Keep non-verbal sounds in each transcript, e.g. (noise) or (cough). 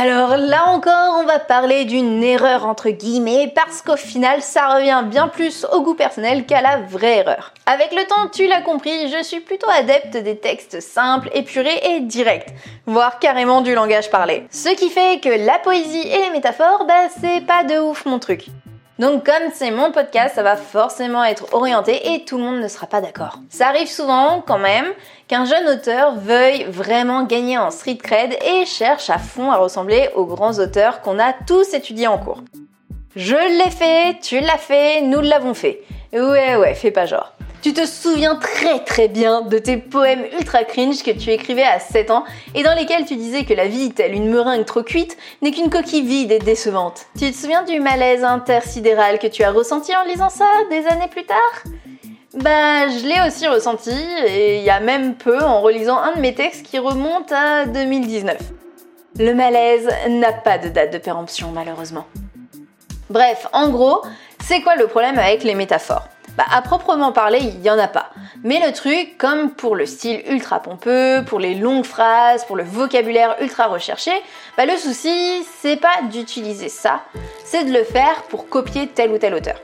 Alors là encore, on va parler d'une erreur entre guillemets parce qu'au final, ça revient bien plus au goût personnel qu'à la vraie erreur. Avec le temps, tu l'as compris, je suis plutôt adepte des textes simples, épurés et directs, voire carrément du langage parlé. Ce qui fait que la poésie et les métaphores, bah c'est pas de ouf mon truc. Donc comme c'est mon podcast, ça va forcément être orienté et tout le monde ne sera pas d'accord. Ça arrive souvent quand même qu'un jeune auteur veuille vraiment gagner en street cred et cherche à fond à ressembler aux grands auteurs qu'on a tous étudiés en cours. Je l'ai fait, tu l'as fait, nous l'avons fait. Ouais ouais, fais pas genre. Tu te souviens très très bien de tes poèmes ultra cringe que tu écrivais à 7 ans et dans lesquels tu disais que la vie, telle une meringue trop cuite, n'est qu'une coquille vide et décevante. Tu te souviens du malaise intersidéral que tu as ressenti en lisant ça des années plus tard? Bah, je l'ai aussi ressenti, et il y a même peu en relisant un de mes textes qui remonte à 2019. Le malaise n'a pas de date de péremption, malheureusement. Bref, en gros, c'est quoi le problème avec les métaphores? Bah, à proprement parler, il n'y en a pas. Mais le truc, comme pour le style ultra pompeux, pour les longues phrases, pour le vocabulaire ultra recherché, bah, le souci, c'est pas d'utiliser ça, c'est de le faire pour copier tel ou tel auteur.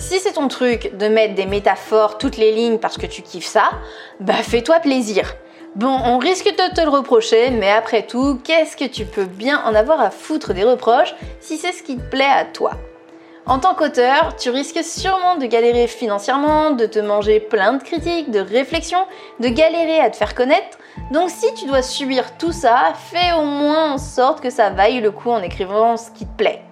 Si c'est ton truc de mettre des métaphores toutes les lignes parce que tu kiffes ça, bah fais-toi plaisir. Bon, on risque de te le reprocher, mais après tout, qu'est-ce que tu peux bien en avoir à foutre des reproches si c'est ce qui te plaît à toi? En tant qu'auteur, tu risques sûrement de galérer financièrement, de te manger plein de critiques, de réflexions, de galérer à te faire connaître. Donc si tu dois subir tout ça, fais au moins en sorte que ça vaille le coup en écrivant ce qui te plaît.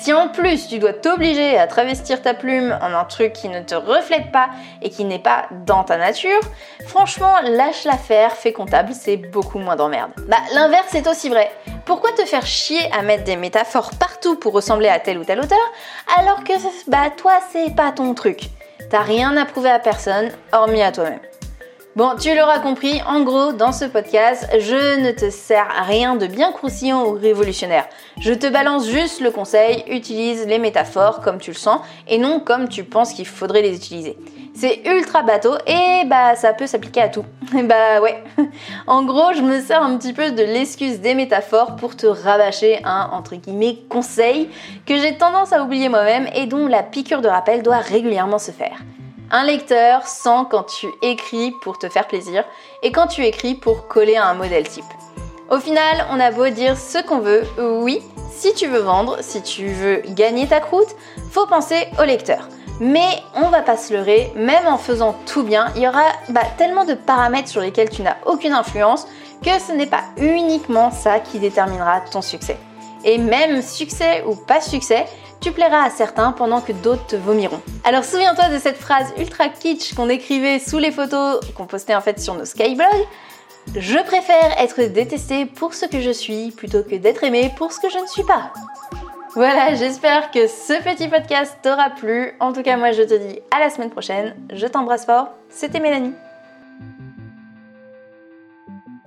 Si en plus tu dois t'obliger à travestir ta plume en un truc qui ne te reflète pas et qui n'est pas dans ta nature, franchement lâche l'affaire, fais comptable, c'est beaucoup moins d'emmerde. Bah l'inverse est aussi vrai. Pourquoi te faire chier à mettre des métaphores partout pour ressembler à tel ou tel auteur alors que bah toi c'est pas ton truc? T'as rien à prouver à personne hormis à toi-même. Bon, tu l'auras compris, en gros, dans ce podcast, je ne te sers rien de bien croustillant ou révolutionnaire. Je te balance juste le conseil, utilise les métaphores comme tu le sens et non comme tu penses qu'il faudrait les utiliser. C'est ultra bateau et bah ça peut s'appliquer à tout. (laughs) bah ouais. (laughs) En gros, je me sers un petit peu de l'excuse des métaphores pour te rabâcher un entre guillemets conseil que j'ai tendance à oublier moi-même et dont la piqûre de rappel doit régulièrement se faire. Un lecteur sent quand tu écris pour te faire plaisir et quand tu écris pour coller à un modèle type. Au final, on a beau dire ce qu'on veut, oui, si tu veux vendre, si tu veux gagner ta croûte, faut penser au lecteur. Mais on va pas se leurrer, même en faisant tout bien, il y aura bah, tellement de paramètres sur lesquels tu n'as aucune influence que ce n'est pas uniquement ça qui déterminera ton succès. Et même succès ou pas succès, tu plairas à certains pendant que d'autres te vomiront. Alors souviens-toi de cette phrase ultra kitsch qu'on écrivait sous les photos qu'on postait en fait sur nos skyblogs. Je préfère être détesté pour ce que je suis plutôt que d'être aimé pour ce que je ne suis pas. Voilà, j'espère que ce petit podcast t'aura plu. En tout cas, moi je te dis à la semaine prochaine. Je t'embrasse fort. C'était Mélanie.